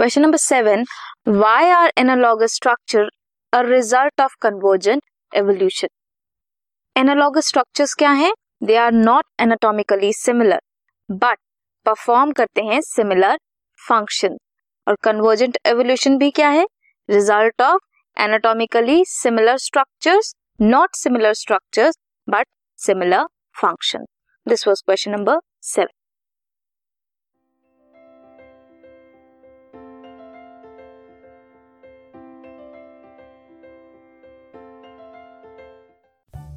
Question number seven why are analogous structure a result of conversion evolution analogous structures क्या है? They are not anatomically similar but perform करते हैं similar function और convergent evolution भी क्या है? Result of anatomically similar structure not similar structure but similar function this was question number seven